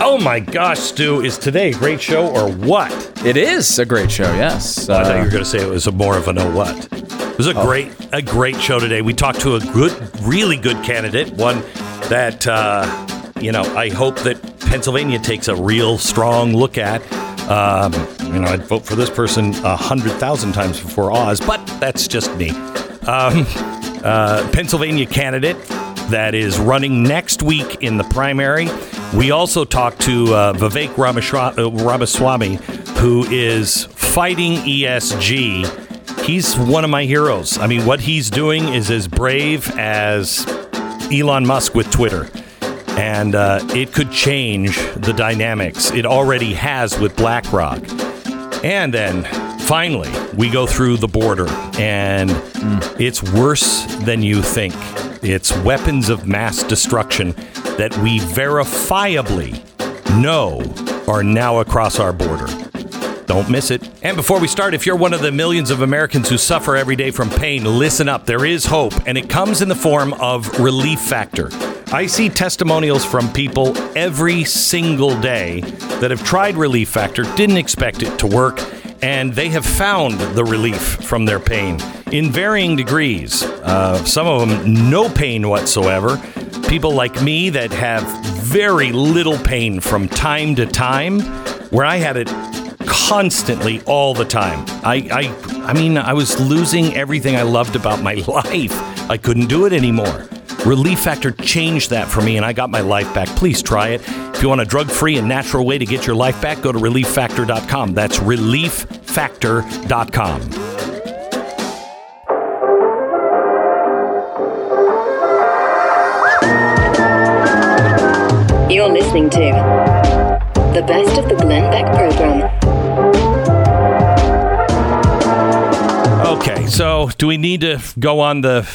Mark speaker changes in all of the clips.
Speaker 1: Oh my gosh, Stu, is today a great show or what?
Speaker 2: It is a great show, yes.
Speaker 1: I thought you were going to say it was a more of a no what. It was a
Speaker 2: Oh.
Speaker 1: great, a great show today. We talked to a good, really good candidate, one that uh, you know I hope that Pennsylvania takes a real strong look at. Um, you know, I'd vote for this person a hundred thousand times before Oz, but that's just me. Um, uh, Pennsylvania candidate that is running next week in the primary. We also talked to uh, Vivek Ramashwa- uh, Ramaswamy, who is fighting ESG. He's one of my heroes. I mean, what he's doing is as brave as Elon Musk with Twitter. And uh, it could change the dynamics. It already has with BlackRock. And then finally, we go through the border, and it's worse than you think. It's weapons of mass destruction that we verifiably know are now across our border. Don't miss it. And before we start, if you're one of the millions of Americans who suffer every day from pain, listen up. There is hope, and it comes in the form of Relief Factor. I see testimonials from people every single day that have tried Relief Factor, didn't expect it to work, and they have found the relief from their pain in varying degrees. Uh, some of them, no pain whatsoever. People like me that have very little pain from time to time, where I had it constantly all the time. I, I I mean I was losing everything I loved about my life. I couldn't do it anymore. Relief Factor changed that for me and I got my life back. Please try it. If you want a drug-free and natural way to get your life back, go to relieffactor.com. That's relieffactor.com.
Speaker 3: listening to the best of the Glenn Beck program.
Speaker 1: Okay, so do we need to go on the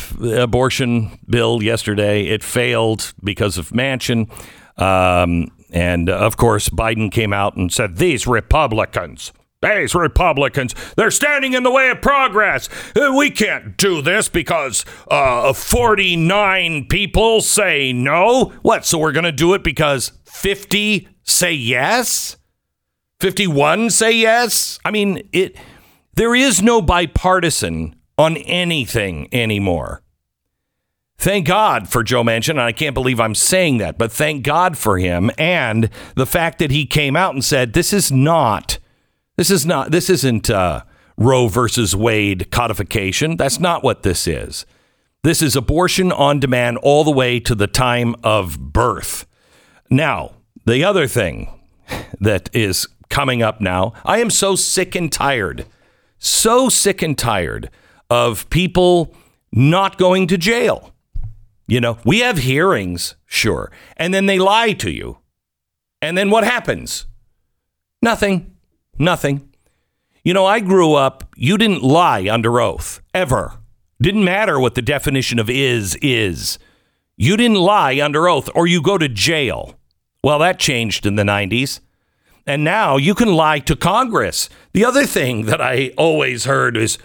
Speaker 1: abortion bill yesterday? It failed because of Manchin, Um, and of course, Biden came out and said, These Republicans, these Republicans, they're standing in the way of progress. Uh, We can't do this because uh, 49 people say no. What? So we're going to do it because 50 say yes? 51 say yes? I mean, it there is no bipartisan on anything anymore. Thank God for Joe Manchin, and I can't believe I'm saying that, but thank God for him and the fact that he came out and said this is not this is not this isn't uh, Roe versus Wade codification. That's not what this is. This is abortion on demand all the way to the time of birth. Now, the other thing that is coming up now, I am so sick and tired, so sick and tired of people not going to jail. You know, we have hearings, sure, and then they lie to you. And then what happens? Nothing. Nothing. You know, I grew up, you didn't lie under oath, ever. Didn't matter what the definition of is is. You didn't lie under oath or you go to jail. Well, that changed in the 90s. And now you can lie to Congress. The other thing that I always heard is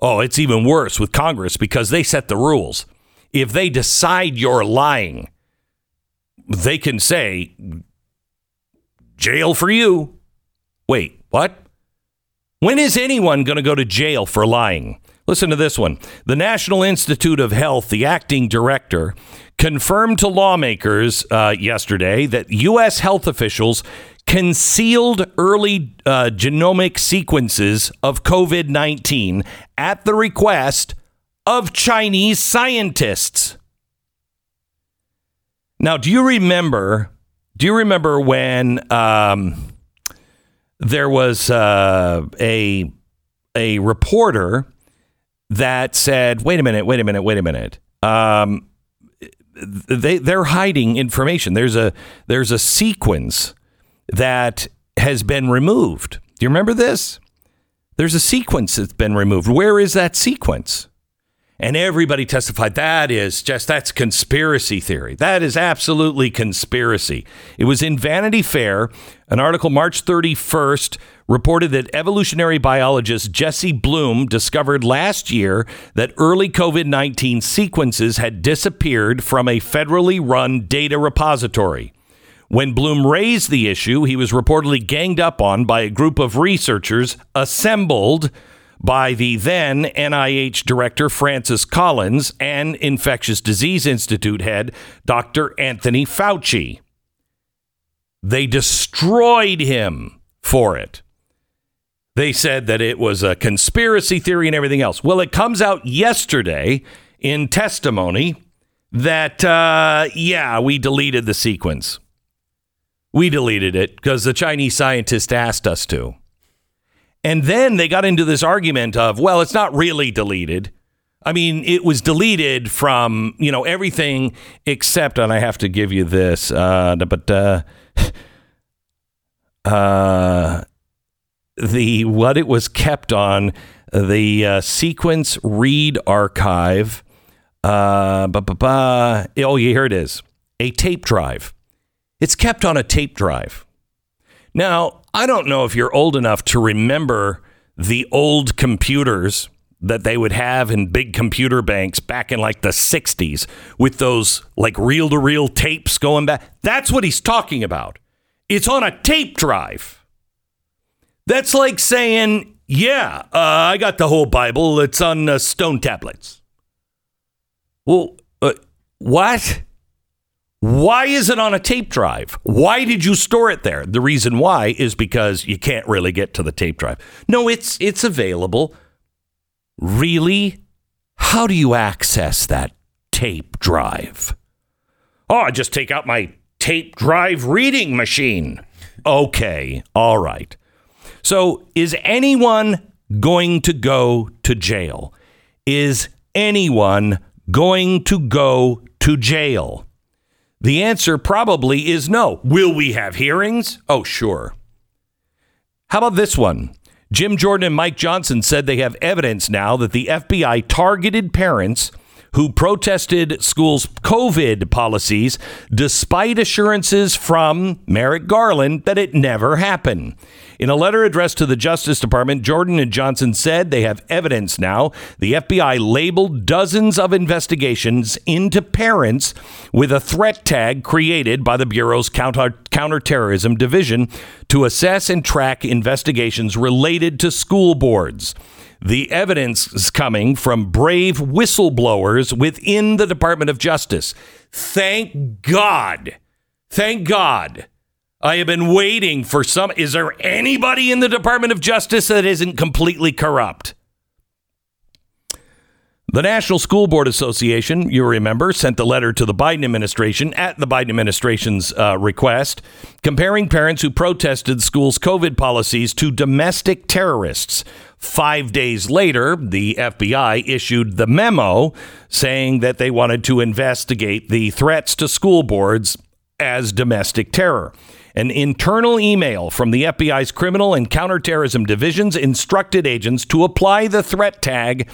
Speaker 1: oh, it's even worse with Congress because they set the rules. If they decide you're lying, they can say, jail for you. Wait, what? When is anyone going to go to jail for lying? Listen to this one. The National Institute of Health, the acting director, confirmed to lawmakers uh, yesterday that U.S. health officials concealed early uh, genomic sequences of COVID 19 at the request of Chinese scientists. Now, do you remember? Do you remember when um, there was uh, a a reporter that said, "Wait a minute, wait a minute, wait a minute." Um, they they're hiding information. There's a there's a sequence that has been removed. Do you remember this? There's a sequence that's been removed. Where is that sequence? And everybody testified that is just that's conspiracy theory. That is absolutely conspiracy. It was in Vanity Fair, an article March 31st reported that evolutionary biologist Jesse Bloom discovered last year that early COVID 19 sequences had disappeared from a federally run data repository. When Bloom raised the issue, he was reportedly ganged up on by a group of researchers assembled by the then NIH director Francis Collins and Infectious Disease Institute head Dr. Anthony Fauci. They destroyed him for it. They said that it was a conspiracy theory and everything else. Well, it comes out yesterday in testimony that, uh, yeah, we deleted the sequence. We deleted it because the Chinese scientist asked us to. And then they got into this argument of, well, it's not really deleted. I mean, it was deleted from, you know, everything except, and I have to give you this, uh, but, uh, uh, the, what it was kept on, the uh, sequence read archive, uh, oh, here it is, a tape drive. It's kept on a tape drive. Now, I don't know if you're old enough to remember the old computers that they would have in big computer banks back in like the 60s with those like reel to reel tapes going back. That's what he's talking about. It's on a tape drive. That's like saying, yeah, uh, I got the whole Bible. It's on uh, stone tablets. Well, uh, what? Why is it on a tape drive? Why did you store it there? The reason why is because you can't really get to the tape drive. No, it's it's available. Really? How do you access that tape drive? Oh, I just take out my tape drive reading machine. Okay, all right. So, is anyone going to go to jail? Is anyone going to go to jail? The answer probably is no. Will we have hearings? Oh, sure. How about this one? Jim Jordan and Mike Johnson said they have evidence now that the FBI targeted parents who protested schools' COVID policies despite assurances from Merrick Garland that it never happened. In a letter addressed to the Justice Department, Jordan and Johnson said they have evidence now. The FBI labeled dozens of investigations into parents with a threat tag created by the Bureau's counter- counterterrorism division to assess and track investigations related to school boards. The evidence is coming from brave whistleblowers within the Department of Justice. Thank God. Thank God. I have been waiting for some. Is there anybody in the Department of Justice that isn't completely corrupt? The National School Board Association, you remember, sent the letter to the Biden administration at the Biden administration's uh, request, comparing parents who protested schools' COVID policies to domestic terrorists. Five days later, the FBI issued the memo saying that they wanted to investigate the threats to school boards as domestic terror. An internal email from the FBI's criminal and counterterrorism divisions instructed agents to apply the threat tag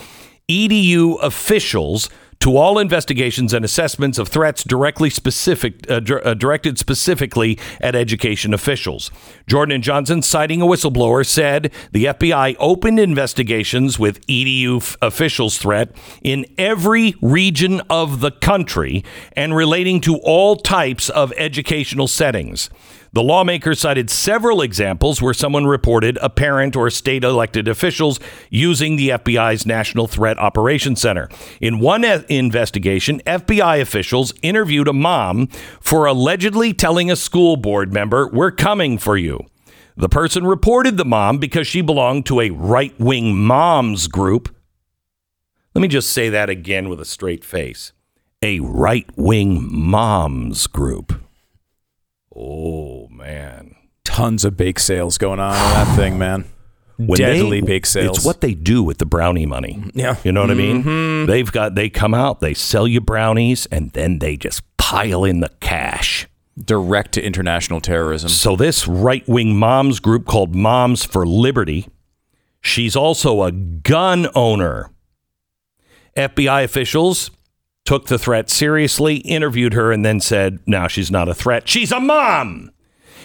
Speaker 1: EDU officials to all investigations and assessments of threats directly specific uh, uh, directed specifically at education officials. Jordan and Johnson, citing a whistleblower, said the FBI opened investigations with EDU f- officials' threat in every region of the country and relating to all types of educational settings. The lawmaker cited several examples where someone reported a parent or state elected officials using the FBI's National Threat Operations Center. In one e- investigation, FBI officials interviewed a mom for allegedly telling a school board member, We're coming for you. The person reported the mom because she belonged to a right wing moms group. Let me just say that again with a straight face a right wing moms group. Oh, man.
Speaker 2: Tons of bake sales going on in that thing, man.
Speaker 1: When
Speaker 2: Deadly
Speaker 1: they-
Speaker 2: bake sales.
Speaker 1: It's what they do with the brownie money.
Speaker 2: Yeah.
Speaker 1: You know what I mean?
Speaker 2: Mm-hmm.
Speaker 1: They've got, they come out, they sell you brownies, and then they just pile in the cash.
Speaker 2: Direct to international terrorism.
Speaker 1: So this right-wing moms group called Moms for Liberty, she's also a gun owner. FBI officials took the threat seriously, interviewed her, and then said, now she's not a threat. She's a mom.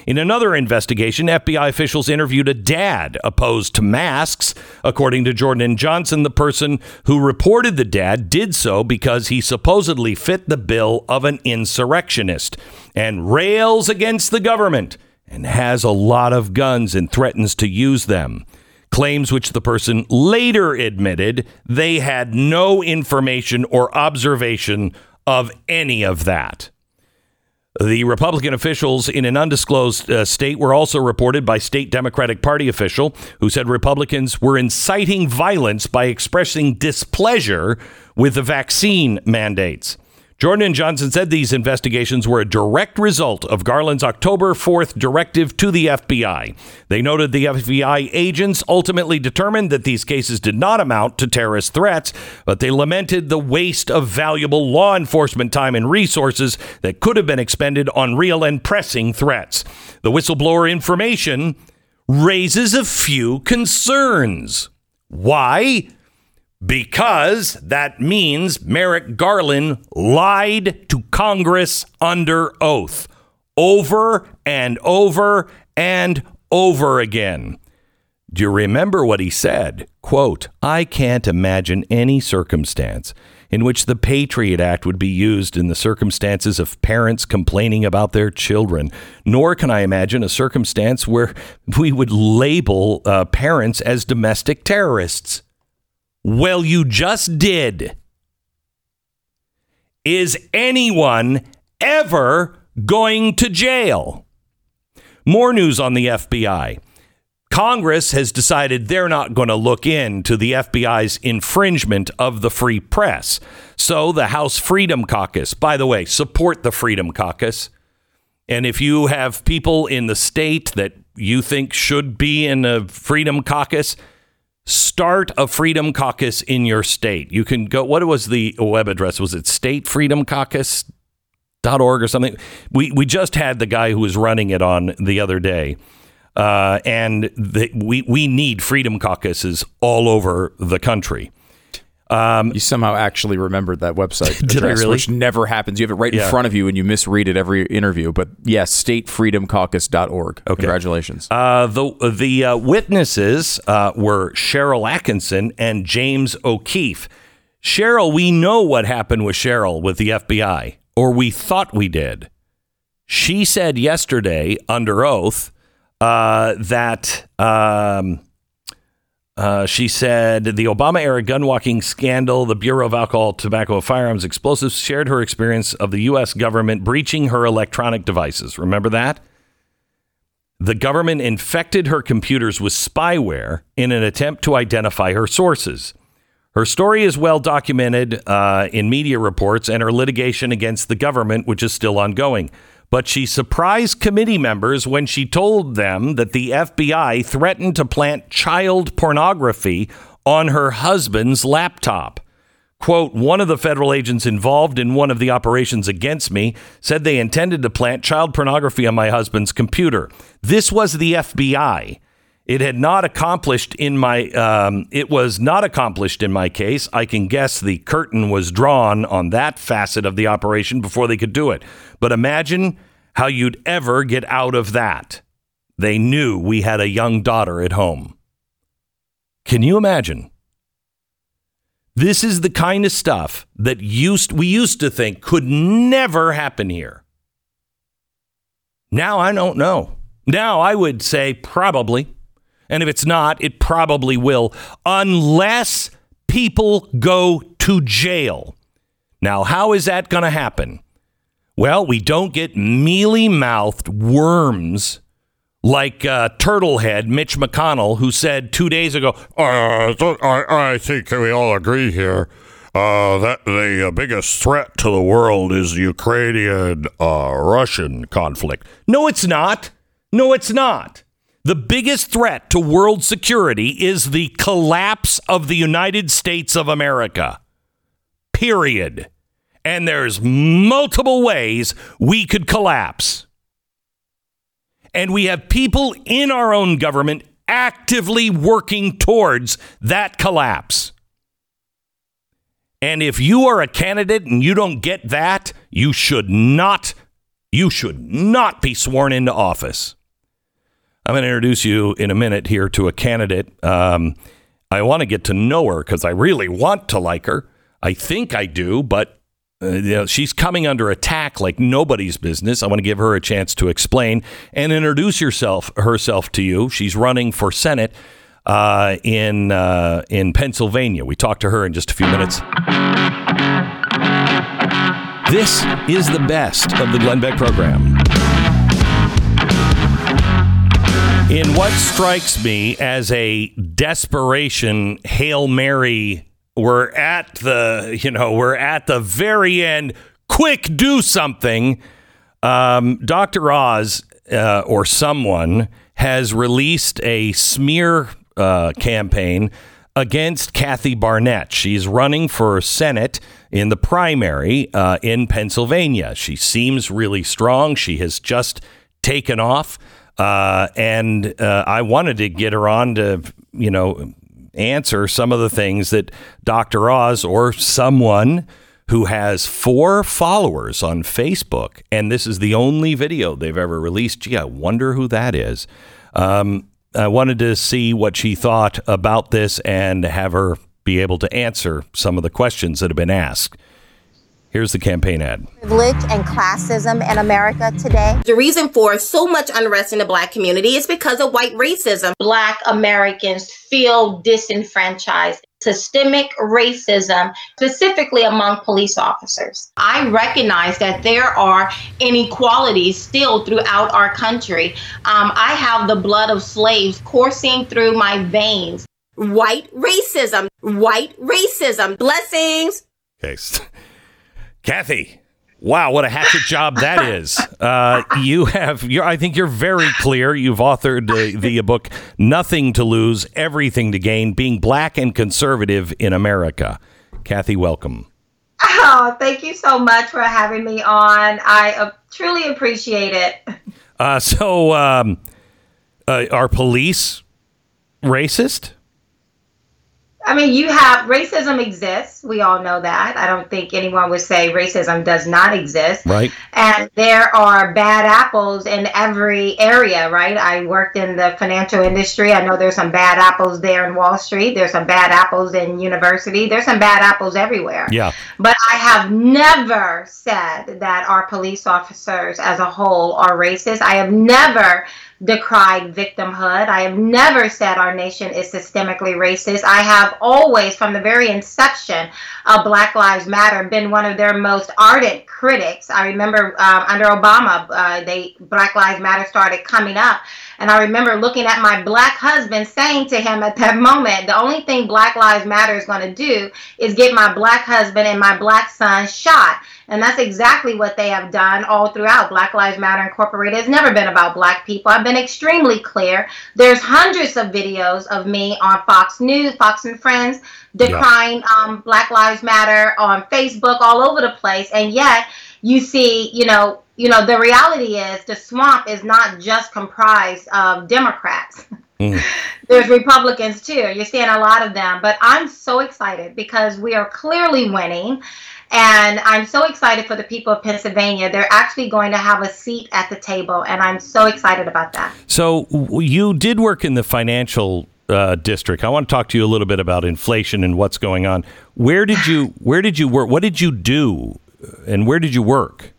Speaker 1: In another investigation, FBI officials interviewed a dad opposed to masks. According to Jordan and Johnson, the person who reported the dad did so because he supposedly fit the bill of an insurrectionist and rails against the government and has a lot of guns and threatens to use them. Claims which the person later admitted they had no information or observation of any of that. The Republican officials in an undisclosed uh, state were also reported by state Democratic Party official who said Republicans were inciting violence by expressing displeasure with the vaccine mandates. Jordan and Johnson said these investigations were a direct result of Garland's October 4th directive to the FBI. They noted the FBI agents ultimately determined that these cases did not amount to terrorist threats, but they lamented the waste of valuable law enforcement time and resources that could have been expended on real and pressing threats. The whistleblower information raises a few concerns. Why? Because that means Merrick Garland lied to Congress under oath over and over and over again. Do you remember what he said? Quote, I can't imagine any circumstance in which the Patriot Act would be used in the circumstances of parents complaining about their children, nor can I imagine a circumstance where we would label uh, parents as domestic terrorists. Well, you just did. Is anyone ever going to jail? More news on the FBI. Congress has decided they're not going to look into the FBI's infringement of the free press. So the House Freedom Caucus, by the way, support the Freedom Caucus. And if you have people in the state that you think should be in a Freedom Caucus, start a Freedom Caucus in your state. You can go, what was the web address? Was it statefreedomcaucus.org or something? We, we just had the guy who was running it on the other day. Uh, and the, we, we need Freedom Caucuses all over the country.
Speaker 2: You somehow actually remembered that website
Speaker 1: Did I really?
Speaker 2: which never happens. You have it right
Speaker 1: Yeah.
Speaker 2: in front of you and you misread it every interview. But yes, statefreedomcaucus.org.
Speaker 1: Okay.
Speaker 2: Congratulations.
Speaker 1: Uh, the the uh, witnesses uh, were Sharyl Attkisson and James O'Keefe. Sharyl, we know what happened with Sharyl with the FBI, or we thought we did. She said yesterday under oath uh, that um, uh, she said the Obama era gun walking scandal, the Bureau of Alcohol, Tobacco, Firearms, Explosives shared her experience of the U.S. government breaching her electronic devices. Remember that? The government infected her computers with spyware in an attempt to identify her sources. Her story is well documented uh, in media reports and her litigation against the government, which is still ongoing. But she surprised committee members when she told them that the FBI threatened to plant child pornography on her husband's laptop. Quote, one of the federal agents involved in one of the operations against me said they intended to plant child pornography on my husband's computer. This was the FBI. It had not accomplished in my um, it was not accomplished in my case. I can guess the curtain was drawn on that facet of the operation before they could do it. But imagine how you'd ever get out of that. They knew we had a young daughter at home. Can you imagine? This is the kind of stuff that used we used to think could never happen here. Now I don't know. Now I would say probably. And if it's not, it probably will, unless people go to jail. Now, how is that going to happen? Well, we don't get mealy mouthed worms like uh, Turtlehead Mitch McConnell, who said two days ago,
Speaker 4: Uh, I, I think we all agree here uh, that the biggest threat to the world is the Ukrainian uh, Russian conflict.
Speaker 1: No, it's not. No, it's not. The biggest threat to world security is the collapse of the United States of America. Period. And there's multiple ways we could collapse. And we have people in our own government actively working towards that collapse. And if you are a candidate and you don't get that, you should not you should not be sworn into office. I'm going to introduce you in a minute here to a candidate. Um, I want to get to know her because I really want to like her. I think I do, but uh, you know, she's coming under attack like nobody's business. I want to give her a chance to explain and introduce yourself herself to you. She's running for Senate uh, in uh, in Pennsylvania. We talked to her in just a few minutes. This is the best of the Glenn Beck program. In what strikes me as a desperation Hail Mary, we're at the, you know, we're at the very end. Quick, do something. Um, Dr. Oz uh, or someone has released a smear uh, campaign against Kathy Barnette. She's running for Senate in the primary uh, in Pennsylvania. She seems really strong. She has just taken off. Uh, and uh, I wanted to get her on to, you know, answer some of the things that Dr. Oz or someone who has four followers on Facebook, and this is the only video they've ever released. Gee, I wonder who that is. Um, I wanted to see what she thought about this and have her be able to answer some of the questions that have been asked. Here's the campaign ad.
Speaker 5: privilege and classism in America today.
Speaker 6: The reason for so much unrest in the black community is because of white racism. Black Americans feel disenfranchised. Systemic racism, specifically among police officers. I recognize that there are inequalities still throughout our country. Um, I have the blood of slaves coursing through my veins. White racism, white racism. Blessings.
Speaker 1: Okay. Kathy, wow, what a hatchet job that is. Uh, you have, you're, I think you're very clear. You've authored the, the book, Nothing to Lose, Everything to Gain Being Black and Conservative in America. Kathy, welcome.
Speaker 5: Oh, thank you so much for having me on. I uh, truly appreciate it.
Speaker 1: Uh, so, um, uh, are police racist?
Speaker 5: I mean, you have racism exists. We all know that. I don't think anyone would say racism does not exist.
Speaker 1: Right.
Speaker 5: And there are bad apples in every area, right? I worked in the financial industry. I know there's some bad apples there in Wall Street. There's some bad apples in university. There's some bad apples everywhere.
Speaker 1: Yeah.
Speaker 5: But I have never said that our police officers as a whole are racist. I have never decried victimhood. I have never said our nation is systemically racist. I have always, from the very inception of Black Lives Matter, been one of their most ardent critics. I remember um, under Obama, uh, they Black Lives Matter started coming up. And I remember looking at my black husband saying to him at that moment, the only thing Black Lives Matter is going to do is get my black husband and my black son shot. And that's exactly what they have done all throughout. Black Lives Matter Incorporated has never been about black people. I've been extremely clear. There's hundreds of videos of me on Fox News, Fox and Friends, decrying um, Black Lives Matter on Facebook, all over the place. And yet you see, you know, you know, the reality is the swamp is not just comprised of Democrats. There's Republicans too. You're seeing a lot of them, but I'm so excited because we are clearly winning. And I'm so excited for the people of Pennsylvania. They're actually going to have a seat at the table, and I'm so excited about that.
Speaker 1: So you did work in the financial uh, district. I want to talk to you a little bit about inflation and what's going on. Where did you Where did you work? What did you do? And where did you work?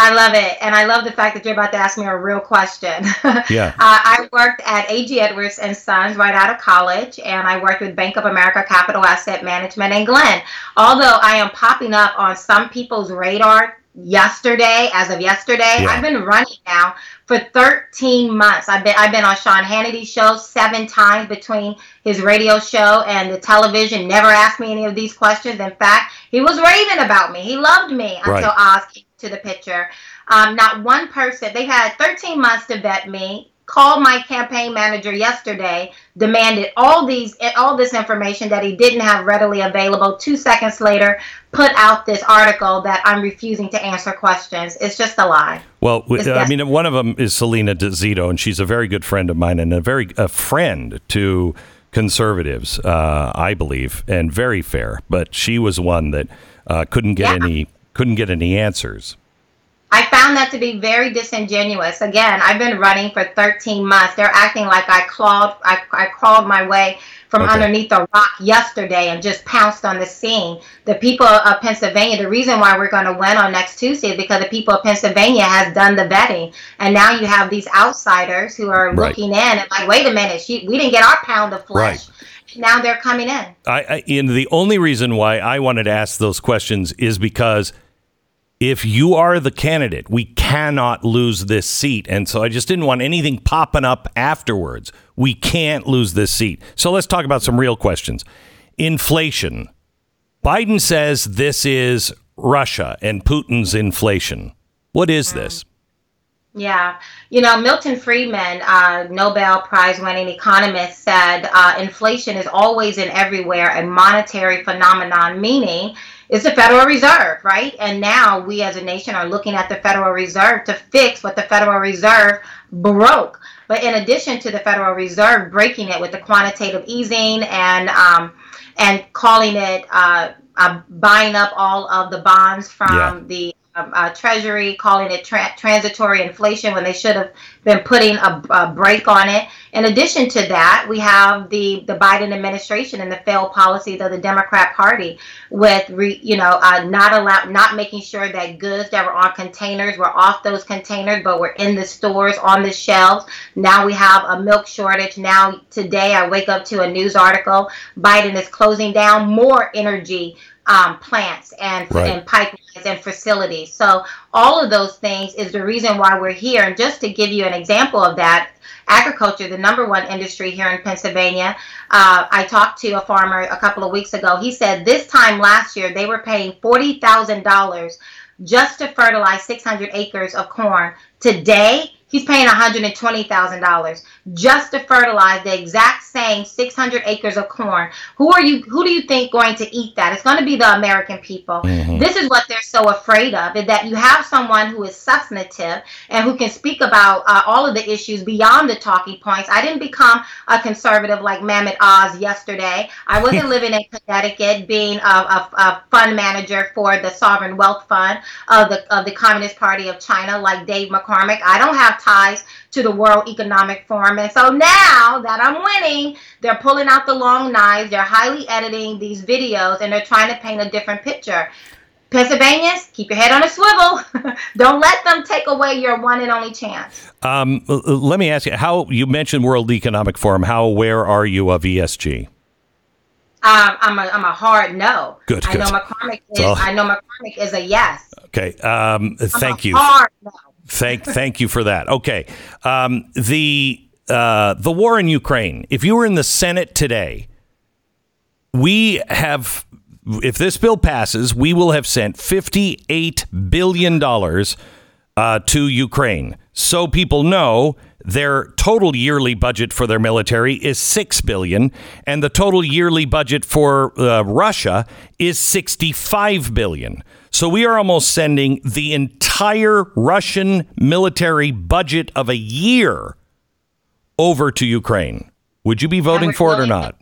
Speaker 5: I love it. And I love the fact that you're about to ask me a real question.
Speaker 1: Yeah.
Speaker 5: uh, I worked at A.G. Edwards and Sons right out of college, and I worked with Bank of America Capital Asset Management and Glenn. Although I am popping up on some people's radar yesterday, as of yesterday,
Speaker 1: Yeah.
Speaker 5: I've been running now for 13 months. I've been I've been on Sean Hannity's show seven times between his radio show and the television. Never asked me any of these questions. In fact, he was raving about me. He loved me until
Speaker 1: Right.
Speaker 5: Oz came to the picture. Um, not one person. They had 13 months to vet me. Called my campaign manager yesterday, demanded all these all this information that he didn't have readily available. Two seconds later, put out this article that I'm refusing to answer questions. It's just a lie.
Speaker 1: Well,
Speaker 5: It's
Speaker 1: I mean, one of them is Salena DeZito, and she's a very good friend of mine and a very a friend to conservatives, uh, I believe, and very fair. But she was one that uh, couldn't get
Speaker 5: Yeah.
Speaker 1: any couldn't get any answers.
Speaker 5: I found that to be very disingenuous. Again, I've been running for 13 months. They're acting like I clawed, I, I crawled my way from
Speaker 1: Okay.
Speaker 5: underneath a rock yesterday and just pounced on the scene. The people of Pennsylvania, the reason why we're going to win on next Tuesday is because the people of Pennsylvania has done the vetting, and now you have these outsiders who are
Speaker 1: Right.
Speaker 5: looking in and like, wait a minute, she, we didn't get our pound of flesh. Now they're coming in.
Speaker 1: I, I and the only reason why I wanted to ask those questions is because if you are the candidate, we cannot lose this seat. And so I just didn't want anything popping up afterwards. We can't lose this seat. So let's talk about some real questions. Inflation. Biden says this is Russia and Putin's inflation. What is this?
Speaker 5: Yeah. You know, Milton Friedman, uh, Nobel Prize winning economist, said uh, inflation is always and everywhere a monetary phenomenon, meaning it's the Federal Reserve, right? And now we as a nation are looking at the Federal Reserve to fix what the Federal Reserve broke. But in addition to the Federal Reserve breaking it with the quantitative easing and um, and calling it uh, uh, buying up all of the bonds from
Speaker 1: Yeah.
Speaker 5: the uh, Treasury, calling it tra- transitory inflation when they should have been putting a, a break on it. In addition to that, we have the the Biden administration and the failed policies of the Democrat Party with re, you know uh, not allow not making sure that goods that were on containers were off those containers, but were in the stores on the shelves. Now we have a milk shortage. Now today I wake up to a news article. Biden is closing down more energy um, plants and,
Speaker 1: Right.
Speaker 5: and pipelines and facilities. So all of those things is the reason why we're here. And just to give you an example of that, agriculture, the number one industry here in Pennsylvania. Uh, I talked to a farmer a couple of weeks ago. He said this time last year they were paying forty thousand dollars just to fertilize 600 acres of corn. Today, he's paying $120,000 just to fertilize the exact same 600 acres of corn. Who are you who do you think going to eat that? It's going to be the American people. This is what they're so afraid of is that you have someone who is substantive and who can speak about uh, all of the issues beyond the talking points. I didn't become a conservative like Mehmet Oz yesterday. I wasn't living in Connecticut being a, a, a fund manager for the Sovereign Wealth Fund of the of the Communist Party of China like Dave McCormick. I don't have ties to the World Economic Forum. And so now that I'm winning, they're pulling out the long knives, they're highly editing these videos, and they're trying to paint a different picture. Pennsylvanians, keep your head on a swivel. Don't let them take away your one and only chance.
Speaker 1: Um, let me ask you how you mentioned World Economic Forum. How aware are you of ESG?
Speaker 5: Um, I'm a I'm a hard no.
Speaker 1: Good,
Speaker 5: I know
Speaker 1: good.
Speaker 5: McCormick is
Speaker 1: So-
Speaker 5: I know McCormick is a yes.
Speaker 1: Okay. Um,
Speaker 5: I'm
Speaker 1: thank
Speaker 5: a
Speaker 1: you.
Speaker 5: Hard no.
Speaker 1: Thank thank you for that. Okay. Um, the uh, the war in Ukraine. If you were in the Senate today, we have. If this bill passes, we will have sent fifty-eight billion dollars uh, to Ukraine. So people know their total yearly budget for their military is six billion, and the total yearly budget for uh, Russia is sixty-five billion. So we are almost sending the entire Russian military budget of a year over to Ukraine. Would you be voting for it or not?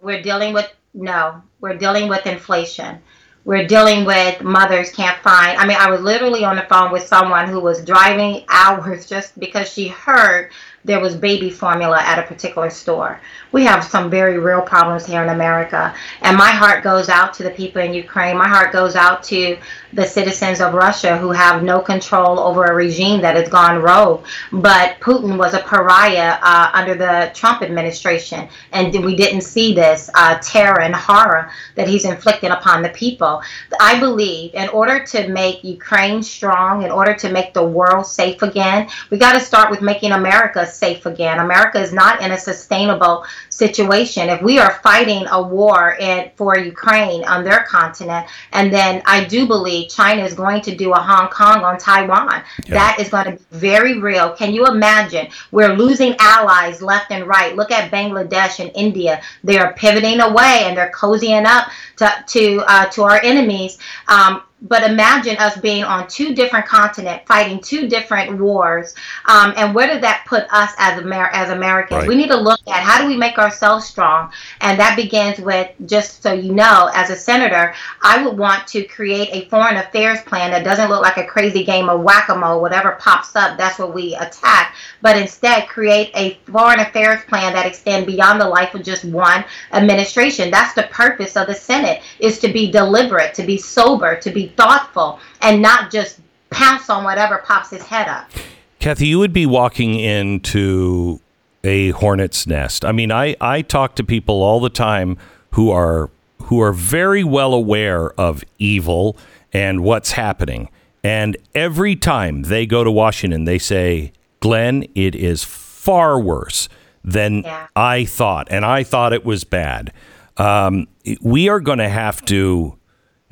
Speaker 5: We're dealing with no. We're dealing with inflation. We're dealing with mothers can't find. I mean, I was literally on the phone with someone who was driving hours just because she heard there was baby formula at a particular store. We have some very real problems here in America. And my heart goes out to the people in Ukraine. My heart goes out to the citizens of Russia who have no control over a regime that has gone rogue. But Putin was a pariah uh, under the Trump administration. And we didn't see this uh, terror and horror that he's inflicting upon the people. I believe in order to make Ukraine strong, in order to make the world safe again, we got to start with making America safe again. America is not in a sustainable situation. If we are fighting a war in, for Ukraine on their continent, and then I do believe China is going to do a Hong Kong on Taiwan, yeah. that is going to be very real. Can you imagine? We're losing allies left and right. Look at Bangladesh and India. They are pivoting away and they're cozying up to to uh, to our enemies. Um, but imagine us being on two different continents, fighting two different wars, um, and where did that put us as Amer- as Americans? Right. We need to look at how do we make ourselves strong, and that begins with just so you know, as a senator, I would want to create a foreign affairs plan that doesn't look like a crazy game of whack a mole. Whatever pops up, that's what we attack, but instead create a foreign affairs plan that extend beyond the life of just one administration. That's the purpose of the Senate: is to be deliberate, to be sober, to be thoughtful and not just pounce on whatever pops his head up.
Speaker 1: Kathy, you would be walking into a hornet's nest. I mean, I, I talk to people all the time who are who are very well aware of evil and what's happening. And every time they go to Washington, they say, Glenn, it is far worse than yeah. I thought. And I thought it was bad. Um, we are going to have to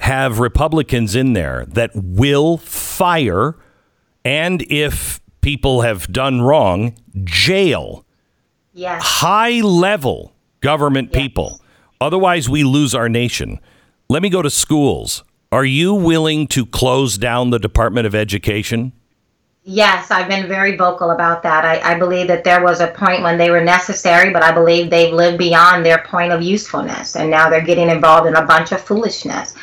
Speaker 1: have Republicans in there that will fire, and if people have done wrong, jail
Speaker 5: yes.
Speaker 1: high level government yes. people. Otherwise, we lose our nation. Let me go to schools. Are you willing to close down the Department of Education?
Speaker 5: Yes, I've been very vocal about that. I, I, believe that there was a point when they were necessary, but I believe they've lived beyond their point of usefulness, and now they're getting involved in a bunch of foolishness.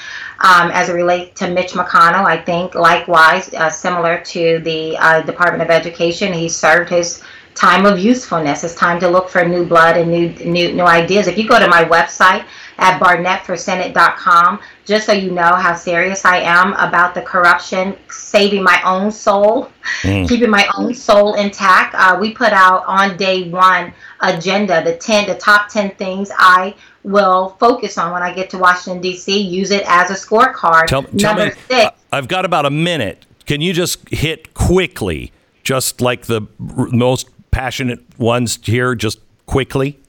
Speaker 5: Um, as it relates to Mitch McConnell, I think likewise, uh, similar to the uh, Department of Education, he served his time of usefulness. It's time to look for new blood and new new new ideas. If you go to my website at barnetteforsenate.com, just so you know how serious I am about the corruption, saving my own soul, mm. keeping my own soul intact. Uh, we put out on day one agenda, the ten, the top ten things I will focus on when I get to Washington D.C. Use it as a scorecard.
Speaker 1: Tell, tell Number me, six. I've got about a minute. Can you just hit quickly, just like the most passionate ones here, just quickly?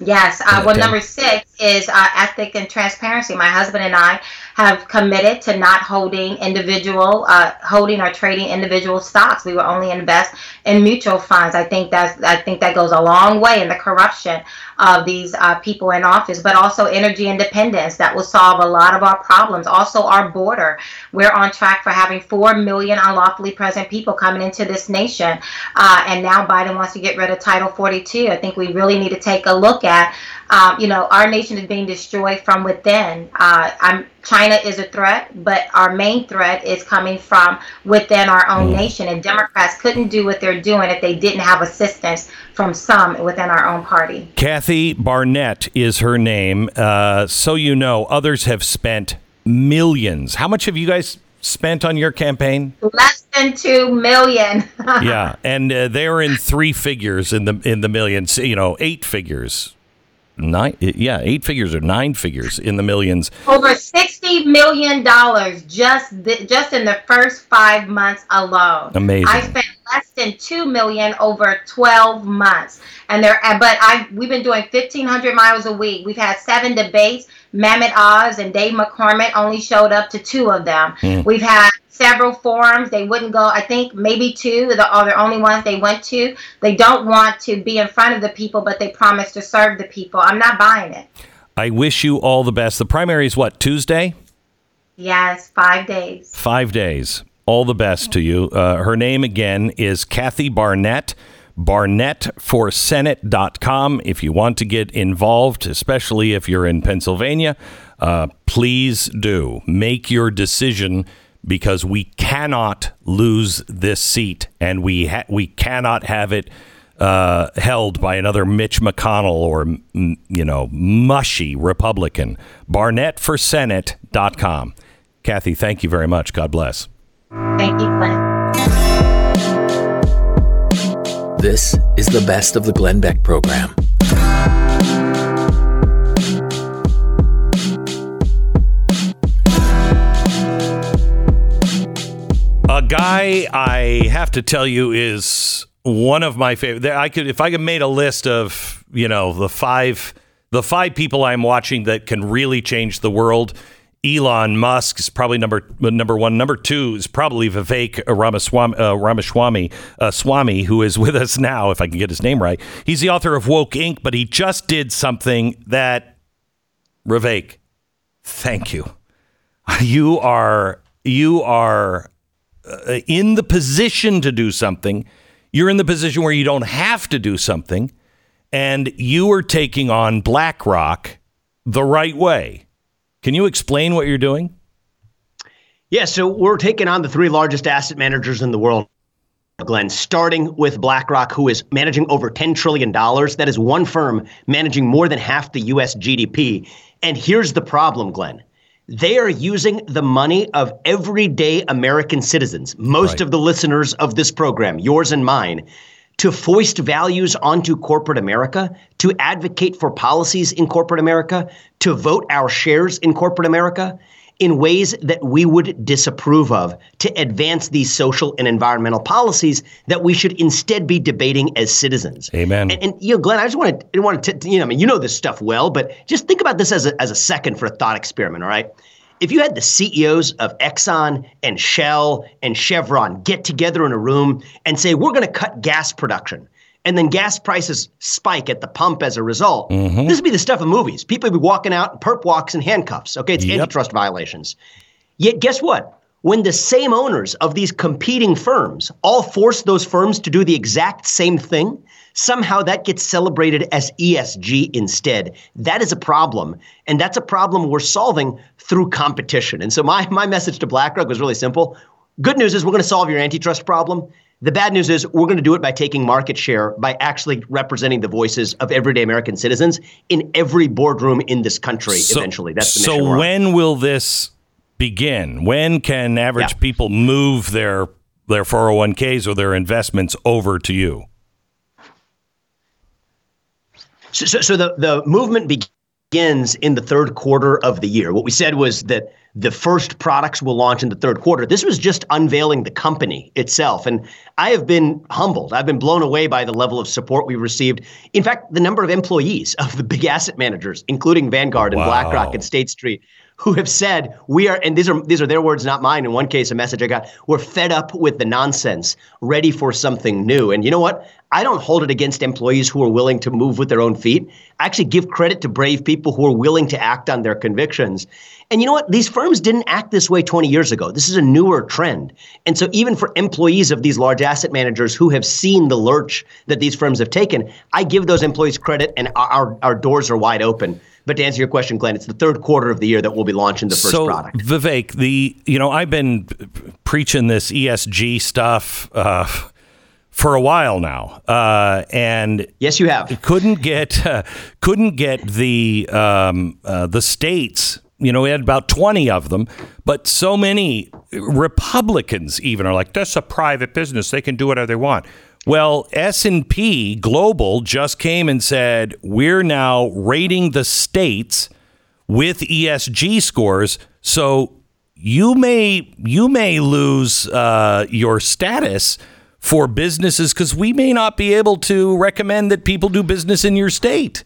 Speaker 5: Yes. Uh, well, number six is uh, ethic and transparency. My husband and I have committed to not holding individual, uh, holding or trading individual stocks. We will only invest in mutual funds. I think that's, I think that goes a long way in the corruption of these uh, people in office, but also energy independence that will solve a lot of our problems. Also, our border. We're on track for having 4 million unlawfully present people coming into this nation. Uh, and now Biden wants to get rid of Title 42. I think we really need to take a look at um, you know, our nation is being destroyed from within. Uh, China is a threat, but our main threat is coming from within our own mm. nation. And Democrats couldn't do what they're doing if they didn't have assistance from some within our own party.
Speaker 1: Kathy Barnette is her name. Uh, so you know, others have spent millions. How much have you guys spent on your campaign?
Speaker 5: Less than two million.
Speaker 1: yeah, and uh, they're in three figures in the in the millions. You know, eight figures nine yeah eight figures or nine figures in the millions.
Speaker 5: Over 60 million dollars just th- just in the first five months alone.
Speaker 1: Amazing. I
Speaker 5: spent less than 2 million over 12 months. And there but i we've been doing 1500 miles a week. We've had seven debates Mehmet Oz and Dave McCormick only showed up to two of them. Mm. We've had several forums. They wouldn't go, I think maybe two are the only ones they went to. They don't want to be in front of the people, but they promise to serve the people. I'm not buying it.
Speaker 1: I wish you all the best. The primary is what, Tuesday?
Speaker 5: Yes, five days.
Speaker 1: Five days. All the best to you. Uh, her name again is Kathy Barnette barnetteforsenate.com if you want to get involved, especially if you're in Pennsylvania. uh, please do make your decision because we cannot lose this seat and we ha- we cannot have it uh, held by another Mitch McConnell or you know mushy Republican. BarnetteForSenate.com. Kathy, thank you very much. God bless.
Speaker 5: Thank you, Glenn.
Speaker 7: This is the best of the Glenn Beck program.
Speaker 1: Guy I have to tell you is one of my favorite. I could, if I could made a list of, you know, the five, the five people I'm watching that can really change the world. Elon Musk is probably number number one. Number two is probably Vivek Ramaswamy, uh, Ramaswamy uh, Swamy, who is with us now, if I can get his name right. He's the author of Woke Inc., but he just did something that Vivek, thank you. You are you are uh, in the position to do something. You're in the position where you don't have to do something, and you are taking on BlackRock the right way. Can you explain what you're doing?
Speaker 8: Yeah, so we're taking on the three largest asset managers in the world. Glenn, starting with BlackRock, who is managing over $10 trillion. That is one firm managing more than half the US GDP. And here's the problem, Glenn. They are using the money of everyday American citizens, most
Speaker 1: Right.
Speaker 8: of the listeners of this program, yours and mine, to foist values onto corporate America, to advocate for policies in corporate America, to vote our shares in corporate America in ways that we would disapprove of to advance these social and environmental policies that we should instead be debating as citizens.
Speaker 1: Amen.
Speaker 8: And, and you know, Glenn, I just want to, want to, you know, I mean, you know this stuff well, but just think about this as a, as a second for a thought experiment. All right. If you had the CEOs of Exxon and Shell and Chevron get together in a room and say, we're going to cut gas production, and then gas prices spike at the pump as a result,
Speaker 1: Mm-hmm.
Speaker 8: this would be the stuff of movies. People would be walking out in perp walks and handcuffs. Okay, it's
Speaker 1: Yep.
Speaker 8: antitrust violations. Yet, guess what? When the same owners of these competing firms all force those firms to do the exact same thing, somehow that gets celebrated as ESG instead. That is a problem. And that's a problem we're solving through competition. And so, my, my message to BlackRock was really simple. Good news is we're going to solve your antitrust problem. The bad news is we're going to do it by taking market share, by actually representing the voices of everyday American citizens in every boardroom in this country eventually. That's the mission.
Speaker 1: so when will this begin? When can average
Speaker 8: Yeah.
Speaker 1: people move their their 401ks or their investments over to you?
Speaker 8: So, so, so the, the movement begins in the third quarter of the year. What we said was that the first products will launch in the third quarter. This was just unveiling the company itself. And I have been humbled. I've been blown away by the level of support we've received. In fact, the number of employees of the big asset managers, including Vanguard and
Speaker 1: Wow.
Speaker 8: BlackRock and State Street, who have said we are and these are these are their words not mine. In one case a message i got we're fed up with the nonsense ready for something new. And you know what? I don't hold it against employees who are willing to move with their own feet. I actually give credit to brave people who are willing to act on their convictions. And you know what? These firms didn't act this way 20 years ago. This is a newer trend. And so even for employees of these large asset managers who have seen the lurch that these firms have taken i give those employees credit and our, our, our doors are wide open but to answer your question, Glenn, it's the third quarter of the year that we'll be launching the first
Speaker 1: so,
Speaker 8: product.
Speaker 1: Vivek, the you know I've been preaching this ESG stuff uh, for a while now, uh, and
Speaker 8: yes, you have.
Speaker 1: Couldn't get uh, couldn't get the um, uh, the states. You know, we had about twenty of them, but so many Republicans even are like, "That's a private business; they can do whatever they want." Well, S&P Global just came and said, "We're now rating the states with ESG scores, so you may you may lose uh, your status for businesses because we may not be able to recommend that people do business in your state."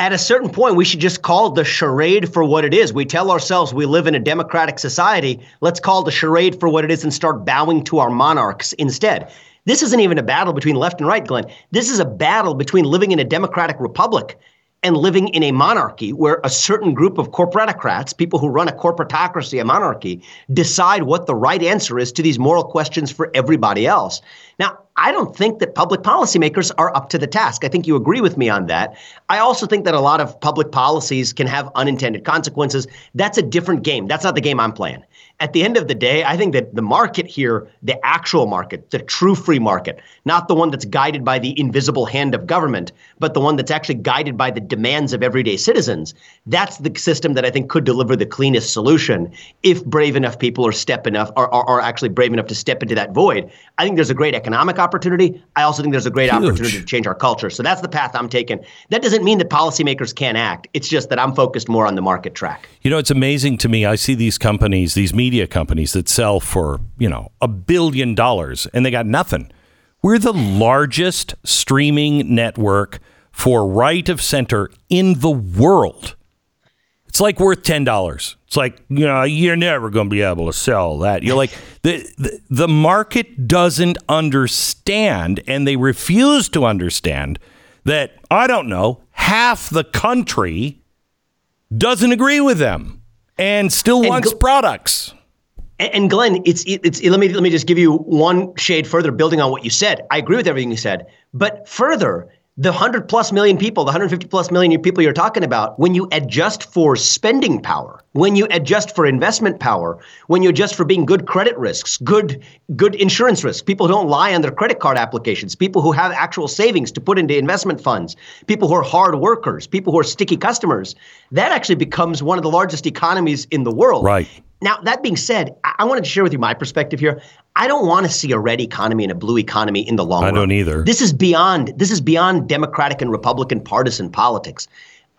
Speaker 8: At a certain point, we should just call the charade for what it is. We tell ourselves we live in a democratic society. Let's call the charade for what it is and start bowing to our monarchs instead. This isn't even a battle between left and right, Glenn. This is a battle between living in a democratic republic and living in a monarchy where a certain group of corporatocrats, people who run a corporatocracy, a monarchy, decide what the right answer is to these moral questions for everybody else. Now, I don't think that public policymakers are up to the task. I think you agree with me on that. I also think that a lot of public policies can have unintended consequences. That's a different game. That's not the game I'm playing at the end of the day, I think that the market here, the actual market, the true free market, not the one that's guided by the invisible hand of government, but the one that's actually guided by the demands of everyday citizens, that's the system that I think could deliver the cleanest solution if brave enough people are step enough are, are, are actually brave enough to step into that void. I think there's a great economic opportunity. I also think there's a great Huge. opportunity to change our culture. So that's the path I'm taking. That doesn't mean that policymakers can't act. It's just that I'm focused more on the market track.
Speaker 1: You know, it's amazing to me. I see these companies, these media media companies that sell for, you know, a billion dollars and they got nothing. We're the largest streaming network for right of center in the world. It's like worth ten dollars. It's like you know you're never going to be able to sell that. You're like the, the the market doesn't understand, and they refuse to understand that I don't know half the country doesn't agree with them and still and wants go- products.
Speaker 8: And Glenn, it's it's let me let me just give you one shade further, building on what you said. I agree with everything you said, but further, the 100 plus million people, the 150 plus million people you're talking about, when you adjust for spending power, when you adjust for investment power, when you adjust for being good credit risks, good good insurance risks, people who don't lie on their credit card applications, people who have actual savings to put into investment funds, people who are hard workers, people who are sticky customers, that actually becomes one of the largest economies in the world.
Speaker 1: Right.
Speaker 8: Now, that being said, I wanted to share with you my perspective here. I don't want to see a red economy and a blue economy in the long I
Speaker 1: run. I don't either.
Speaker 8: This is beyond this is beyond Democratic and Republican partisan politics.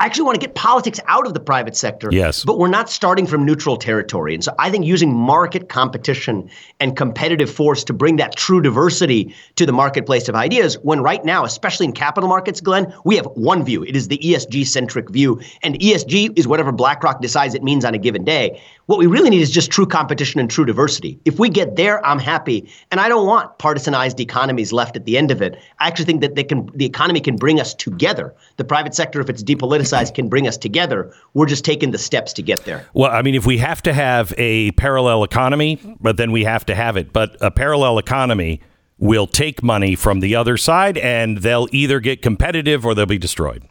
Speaker 8: I actually want to get politics out of the private sector.
Speaker 1: Yes.
Speaker 8: But we're not starting from neutral territory. And so I think using market competition and competitive force to bring that true diversity to the marketplace of ideas, when right now, especially in capital markets, Glenn, we have one view. It is the ESG centric view. And ESG is whatever BlackRock decides it means on a given day. What we really need is just true competition and true diversity. If we get there, I'm happy. And I don't want partisanized economies left at the end of it. I actually think that they can the economy can bring us together. The private sector, if it's depoliticized, can bring us together. We're just taking the steps to get there.
Speaker 1: Well, I mean, if we have to have a parallel economy, but then we have to have it. But a parallel economy will take money from the other side and they'll either get competitive or they'll be destroyed.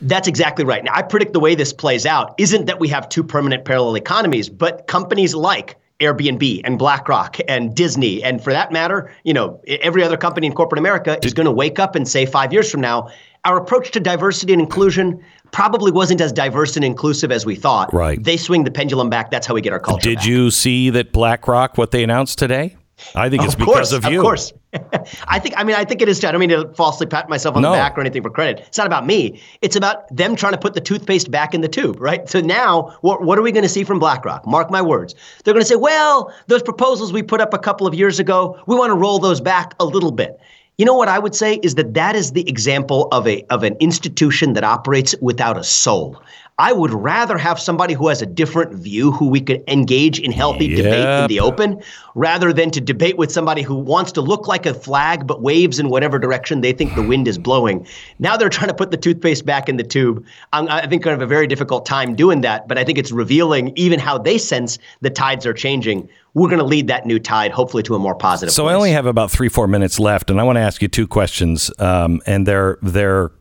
Speaker 8: That's exactly right. Now, I predict the way this plays out isn't that we have two permanent parallel economies, but companies like Airbnb and BlackRock and Disney, and for that matter, you know, every other company in corporate America is going to wake up and say five years from now, our approach to diversity and inclusion probably wasn't as diverse and inclusive as we thought.
Speaker 1: Right.
Speaker 8: They swing the pendulum back. That's how we get our culture.
Speaker 1: Did
Speaker 8: back.
Speaker 1: you see that BlackRock what they announced today? I think it's of because of you.
Speaker 8: Of course. I think I mean I think it is I don't mean to falsely pat myself on no. the back or anything for credit. It's not about me. It's about them trying to put the toothpaste back in the tube, right? So now what what are we going to see from BlackRock? Mark my words. They're going to say, "Well, those proposals we put up a couple of years ago, we want to roll those back a little bit." You know what I would say is that that is the example of a of an institution that operates without a soul. I would rather have somebody who has a different view, who we could engage in healthy yep. debate in the open, rather than to debate with somebody who wants to look like a flag but waves in whatever direction they think the wind is blowing. Now they're trying to put the toothpaste back in the tube. I'm, I think going to have a very difficult time doing that, but I think it's revealing even how they sense the tides are changing. We're going to lead that new tide, hopefully, to a more positive.
Speaker 1: So
Speaker 8: place.
Speaker 1: I only have about three, four minutes left, and I want to ask you two questions, um, and they're they're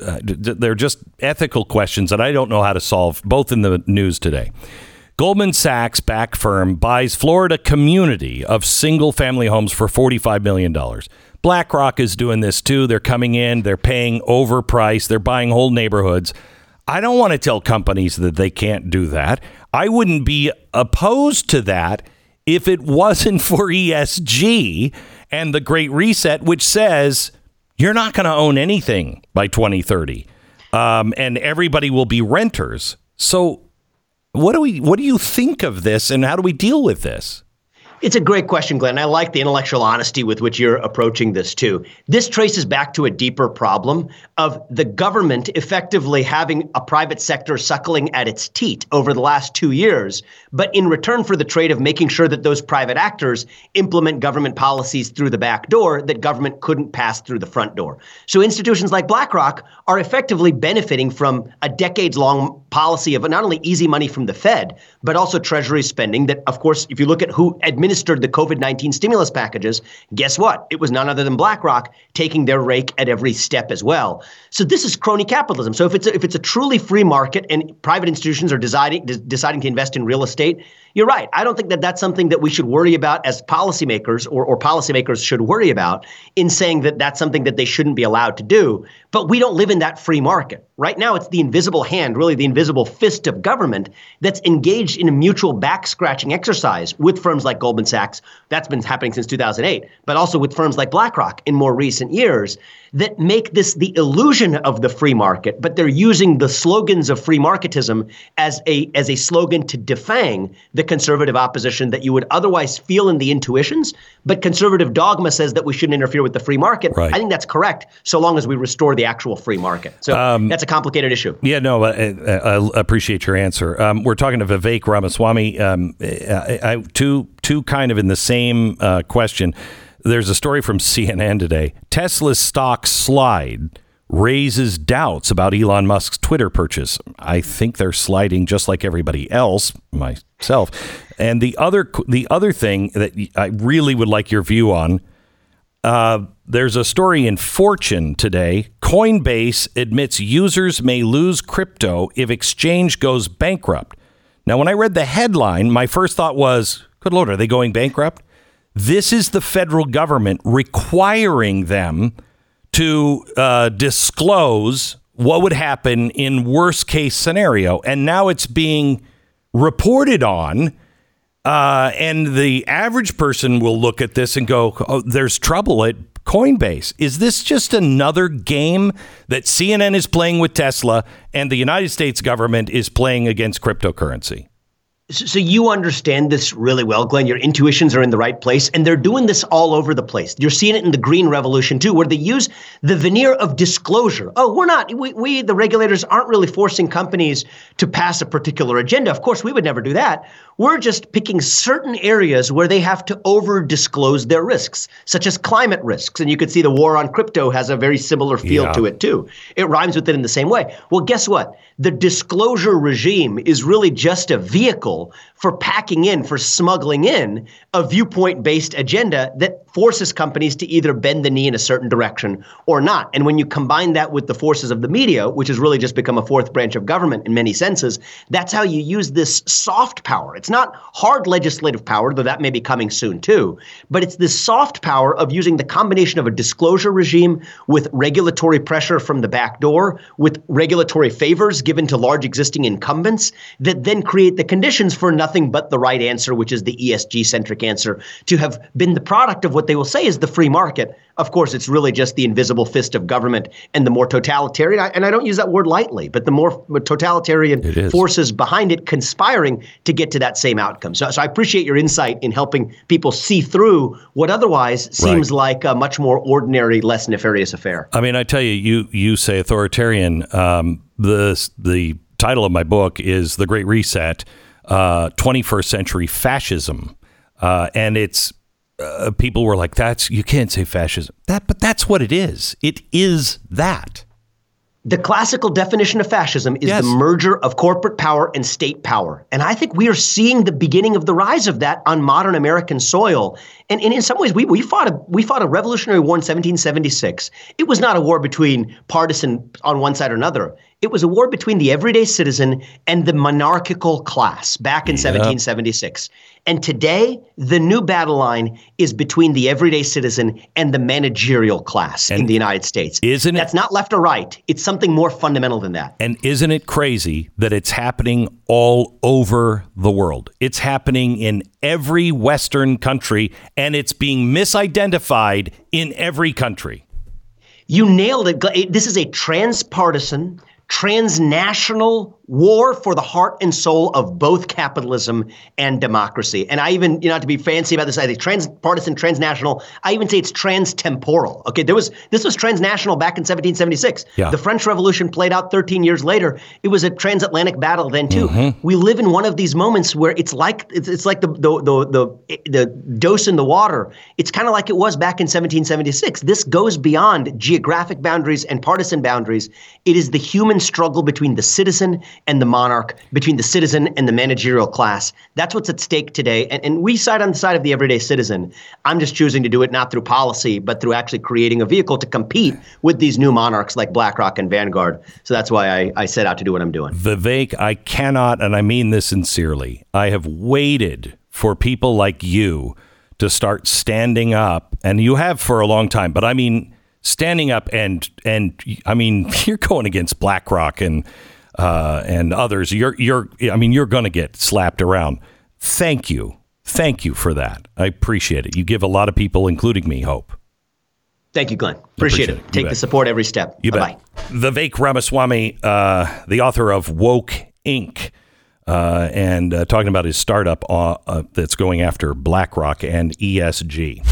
Speaker 1: uh, they're just ethical questions that I don't know how to solve, both in the news today. Goldman Sachs back firm buys Florida community of single family homes for $45 million. BlackRock is doing this too. They're coming in, they're paying overpriced, they're buying whole neighborhoods. I don't want to tell companies that they can't do that. I wouldn't be opposed to that if it wasn't for ESG and the Great Reset, which says you're not going to own anything by 2030, um, and everybody will be renters. So, what do we? What do you think of this, and how do we deal with this?
Speaker 8: It's a great question, Glenn. I like the intellectual honesty with which you're approaching this too. This traces back to a deeper problem of the government effectively having a private sector suckling at its teat over the last two years, but in return for the trade of making sure that those private actors implement government policies through the back door that government couldn't pass through the front door. So institutions like BlackRock are effectively benefiting from a decades long policy of not only easy money from the Fed, but also Treasury spending. That, of course, if you look at who administered the COVID 19 stimulus packages, guess what? It was none other than BlackRock taking their rake at every step as well. So this is crony capitalism. So if it's a, if it's a truly free market and private institutions are deciding deciding to invest in real estate, you're right. I don't think that that's something that we should worry about as policymakers or, or policymakers should worry about in saying that that's something that they shouldn't be allowed to do. But we don't live in that free market. Right now, it's the invisible hand, really the invisible fist of government that's engaged in a mutual back scratching exercise with firms like Goldman Sachs. That's been happening since 2008, but also with firms like BlackRock in more recent years that make this the illusion of the free market, but they're using the slogans of free marketism as a as a slogan to defang the conservative opposition that you would otherwise feel in the intuitions. But conservative dogma says that we shouldn't interfere with the free market.
Speaker 1: Right.
Speaker 8: I think that's correct, so long as we restore the actual free market. So
Speaker 1: Um,
Speaker 8: that's a complicated issue.
Speaker 1: Yeah, no, I, I appreciate your answer. Um, we're talking to Vivek Ramaswamy. Um, I, I, two, two kind of in the same uh, question. There's a story from CNN today. Tesla's stock slide raises doubts about Elon Musk's Twitter purchase. I think they're sliding just like everybody else, myself. And the other, the other thing that I really would like your view on. Uh, there's a story in Fortune today. Coinbase admits users may lose crypto if exchange goes bankrupt. Now, when I read the headline, my first thought was, good Lord, are they going bankrupt? This is the federal government requiring them to uh, disclose what would happen in worst case scenario. And now it's being reported on. Uh, and the average person will look at this and go, oh, there's trouble at Coinbase. Is this just another game that CNN is playing with Tesla and the United States government is playing against cryptocurrency?
Speaker 8: So you understand this really well, Glenn. Your intuitions are in the right place, and they're doing this all over the place. You're seeing it in the green revolution too, where they use the veneer of disclosure. Oh, we're not, we, we the regulators aren't really forcing companies to pass a particular agenda. Of course, we would never do that. We're just picking certain areas where they have to over disclose their risks, such as climate risks. And you could see the war on crypto has a very similar feel
Speaker 1: Yeah.
Speaker 8: to it too. It rhymes with it in the same way. Well, guess what? The disclosure regime is really just a vehicle for packing in, for smuggling in a viewpoint based agenda that forces companies to either bend the knee in a certain direction or not. And when you combine that with the forces of the media, which has really just become a fourth branch of government in many senses, that's how you use this soft power. It's not hard legislative power, though that may be coming soon too, but it's this soft power of using the combination of a disclosure regime with regulatory pressure from the back door, with regulatory favors given to large existing incumbents that then create the conditions for nothing but the right answer, which is the ESG centric answer, to have been the product of what they will say is the free market. Of course, it's really just the invisible fist of government and the more totalitarian, and I don't use that word lightly, but the more totalitarian forces behind it conspiring to get to that same outcome. So, so I appreciate your insight in helping people see through what otherwise seems like a much more ordinary, less nefarious affair.
Speaker 1: I mean, I tell you, you you say authoritarian. Um, the the title of my book is "The Great Reset: uh, 21st Century Fascism," uh, and it's uh, people were like, "That's you can't say fascism." That, but that's what it is. It is that.
Speaker 8: The classical definition of fascism is
Speaker 1: Yes.
Speaker 8: the merger of corporate power and state power. And I think we are seeing the beginning of the rise of that on modern American soil. And, and in some ways, we, we, fought a, we fought a revolutionary war in 1776. It was not a war between partisan on one side or another. It was a war between the everyday citizen and the monarchical class back in 1776. And today, the new battle line is between the everyday citizen and the managerial class in the United States.
Speaker 1: isn't it-
Speaker 8: That's not left or right. It's something more fundamental than that.
Speaker 1: And isn't it crazy that it's happening all over the world? It's happening in every Western country, and it's being misidentified in every country.
Speaker 8: You nailed it. This is a transpartisan, transnational war for the heart and soul of both capitalism and democracy. And I even, you know, to be fancy about this, I think transpartisan, transnational. I even say it's transtemporal. Okay, there was this was transnational back in 1776.
Speaker 1: Yeah.
Speaker 8: The French Revolution played out 13 years later. It was a transatlantic battle then too. Mm-hmm. We live in one of these moments where it's like it's, it's like the the, the the the dose in the water. It's kind of like it was back in 1776. This goes beyond geographic boundaries and partisan boundaries. It is the human struggle between the citizen and the monarch, between the citizen and the managerial class. That's what's at stake today. And, and we side on the side of the everyday citizen. I'm just choosing to do it not through policy, but through actually creating a vehicle to compete with these new monarchs like BlackRock and Vanguard. So that's why I, I set out to do what I'm doing.
Speaker 1: Vivek, I cannot, and I mean this sincerely, I have waited for people like you to start standing up, and you have for a long time, but I mean, standing up and and I mean you're going against BlackRock and uh, and others. You're you're I mean you're going to get slapped around. Thank you, thank you for that. I appreciate it. You give a lot of people, including me, hope.
Speaker 8: Thank you, Glenn. Appreciate,
Speaker 1: Appreciate
Speaker 8: it.
Speaker 1: it.
Speaker 8: Take
Speaker 1: bet.
Speaker 8: the support every step.
Speaker 1: You
Speaker 8: Bye-bye.
Speaker 1: bet. Vivek Ramaswamy, uh, the author of Woke Inc., uh, and uh, talking about his startup uh, uh, that's going after BlackRock and ESG.